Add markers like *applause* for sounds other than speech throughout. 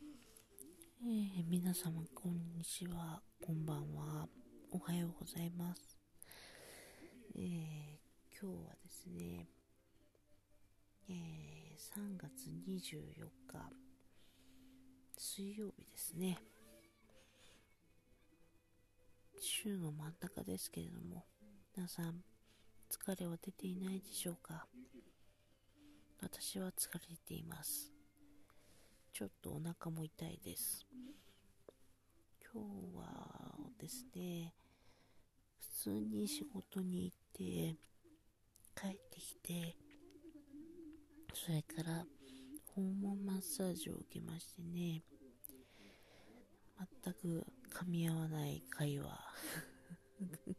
えー、皆様こんにちは、こんばんは、おはようございます。えー、今日はですね、えー、3月24日、水曜日ですね。週の真ん中ですけれども、皆さん、疲れは出ていないでしょうか？私は疲れています。ちょっとお腹も痛いです。今日はですね、普通に仕事に行って帰ってきて、それから訪問マッサージを受けましてね、全く噛み合わない会話。*laughs*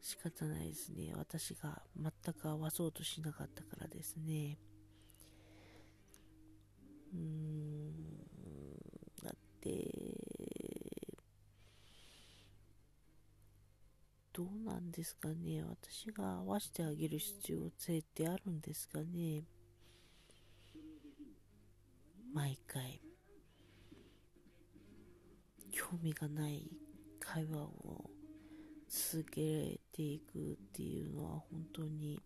仕方ないですね。私が全く合わそうとしなかったからですね。うん、だって、どうなんですかね。私が合わせてあげる必要性ってあるんですかね。毎回、興味がない会話を続けていくっていうのは本当に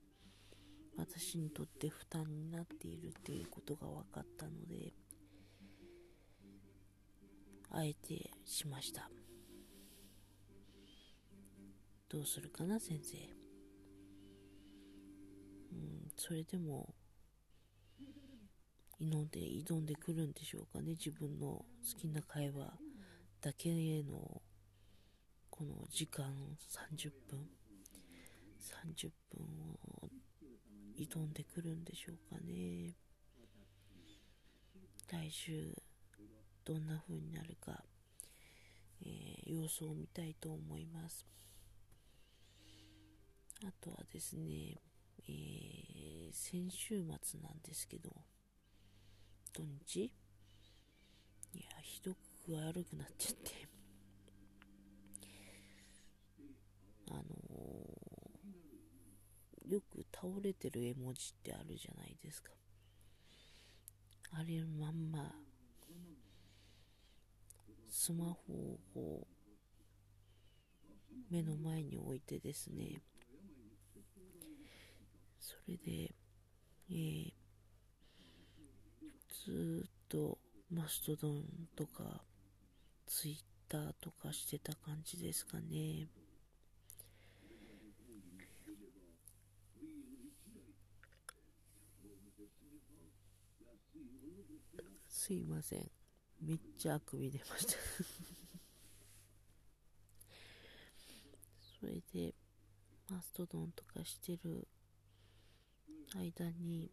私にとって負担になっているっていうことが分かったのであえてしました。どうするかな先生。うんそれでも挑んで挑んでくるんでしょうかね自分の好きな会話だけへのこの時間30分30分を挑んでくるんでしょうかね。来週どんな風になるか、えー、様子を見たいと思います。あとはですね、えー、先週末なんですけど土日いやひどく悪くなっちゃって。あのよく倒れてる絵文字ってあるじゃないですかあれまんまスマホをこう目の前に置いてですねそれで、えー、ずっとマストドンとかツイッターとかしてた感じですかね。すいません。めっちゃあくび出ましたそれで、マストドンとかしてる間に、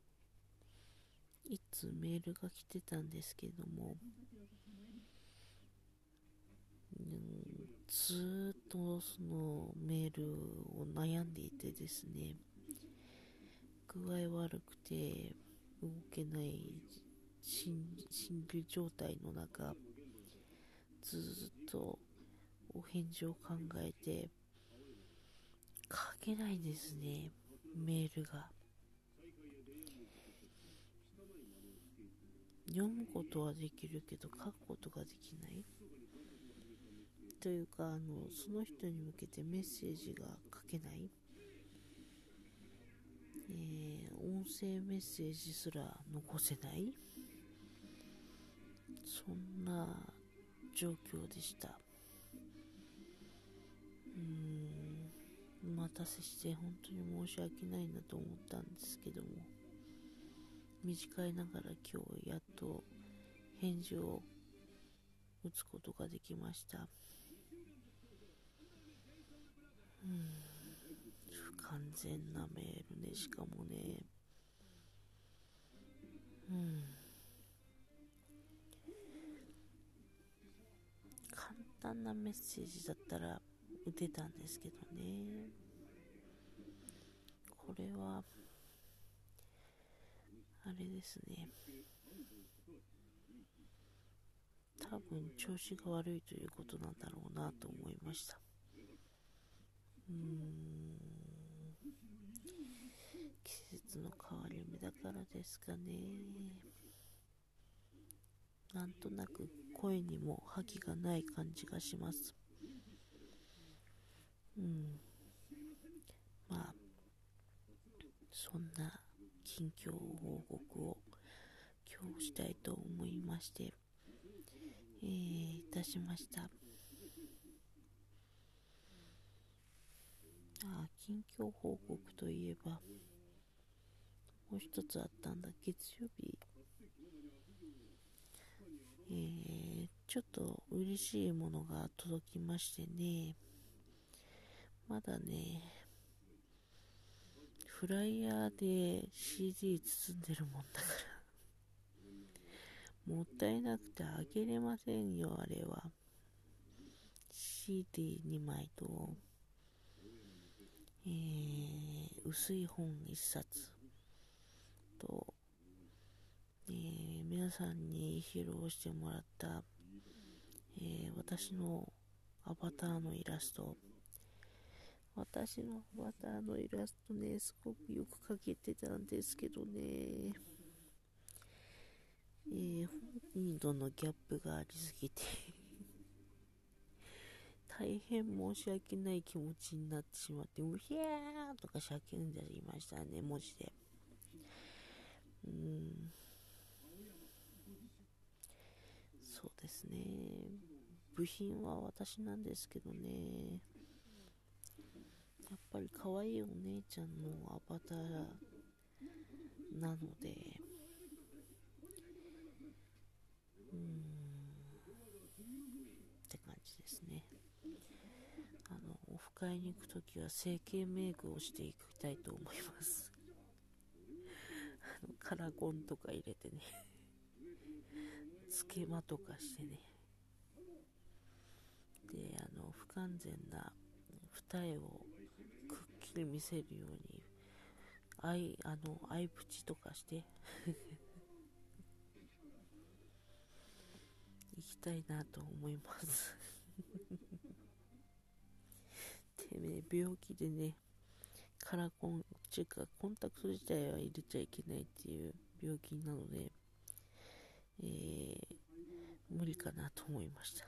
いつメールが来てたんですけども、うん、ずっとそのメールを悩んでいてですね、具合悪くて動けない心理状態の中ずっとお返事を考えて書けないですねメールが。読むことはできるけど書くことができない。というかあのその人に向けてメッセージが書けない。えー、音声メッセージすら残せない。そんな状況でした。うんお待たせして本当に申し訳ないなと思ったんですけども短いながら今日やっと返事を打つことができました。うん不完全なメールねしかもね。うん。なメッセージだったら打てたんですけどね。これはあれですね。多分調子が悪いということなんだろうなと思いました。うん。季節の変わり目だからですかね。なんとなく声にも覇気がない感じがします。うん。まあそんな近況報告を今日したいと思いましてえー、いたしました。あ近況報告といえばもう一つあったんだ。月曜日えー、ちょっと嬉しいものが届きましてね。まだねフライヤーで CD 包んでるもんだから。もったいなくてあげれませんよあれは。CD2 枚とえー、薄い本1冊、えー、皆さんに披露してもらった、えー、私のアバターのイラスト私のアバターのイラストねすごくよく描けてたんですけどねえー、本人とのギャップがありすぎて *laughs* 大変申し訳ない気持ちになってしまって、うひゃーとか叫んでいましたね、文字で。うん。そうですね。部品は私なんですけどね。やっぱり可愛いお姉ちゃんのアバターなので、うん、って感じですねあの。オフ会に行くときは整形メイクをしていきたいと思いますあのカラコンとか入れてねつけまとかしてね。であの不完全な二重をくっきり見せるようにアイあのアイプチとかして。*laughs* 行きたいなと思います。てめえ病気でね、カラコン、っていうかコンタクト自体は入れちゃいけないっていう病気なので、えー、無理かなと思いました。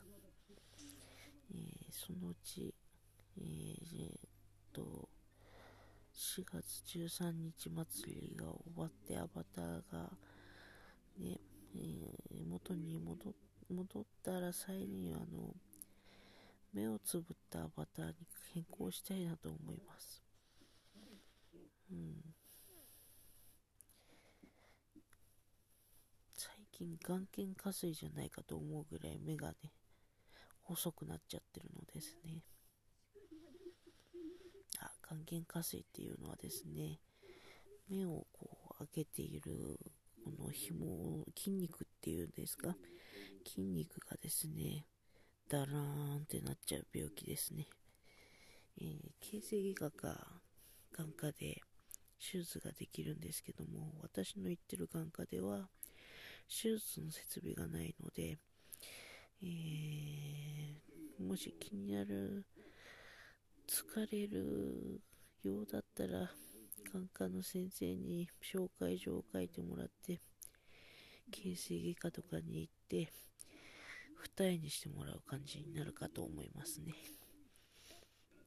えー、そのうち、えー、えー、と、4月13日祭りが終わってアバターがね、えー、元に戻ったら際にあの目をつぶったアバターに変更したいなと思います。うん。最近眼瞼下垂じゃないかと思うぐらい目がね、細くなっちゃってるのですね。あ、眼瞼下垂っていうのはですね、目をこう開けているこの紐、筋肉っていうんですか、筋肉がですね、ダラーンってなっちゃう病気ですね。えー、形成外科か眼科で手術ができるんですけども、私の行ってる眼科では手術の設備がないので、えー、もし気になる、疲れるようだったら、眼科の先生に紹介状を書いてもらって、形成外科とかに行って、二重にしてもらう感じになるかと思いますね。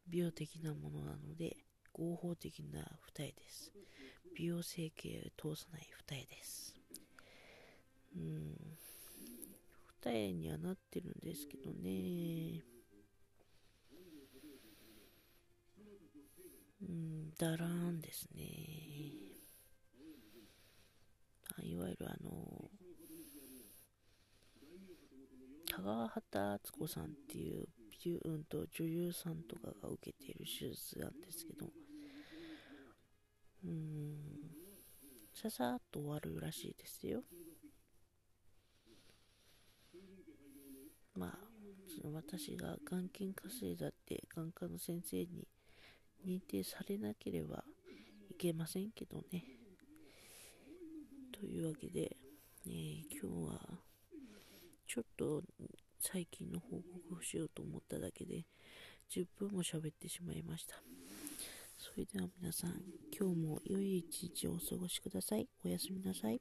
美容的なものなので、合法的な二重です。美容整形を通さない二重です。うん。二重にはなってるんですけどね。うん、だらーんですね。いわゆるあの、高畑敦子さんっていう、うん、と女優さんとかが受けている手術なんですけど、うん、ささっと終わるらしいですよ。まあ、私が眼瞼下垂だって眼科の先生に認定されなければいけませんけどね。というわけで、えー、今日はちょっと最近の報告をしようと思っただけで10分も喋ってしまいました。それでは皆さん、今日も良い一日をお過ごしください。おやすみなさい。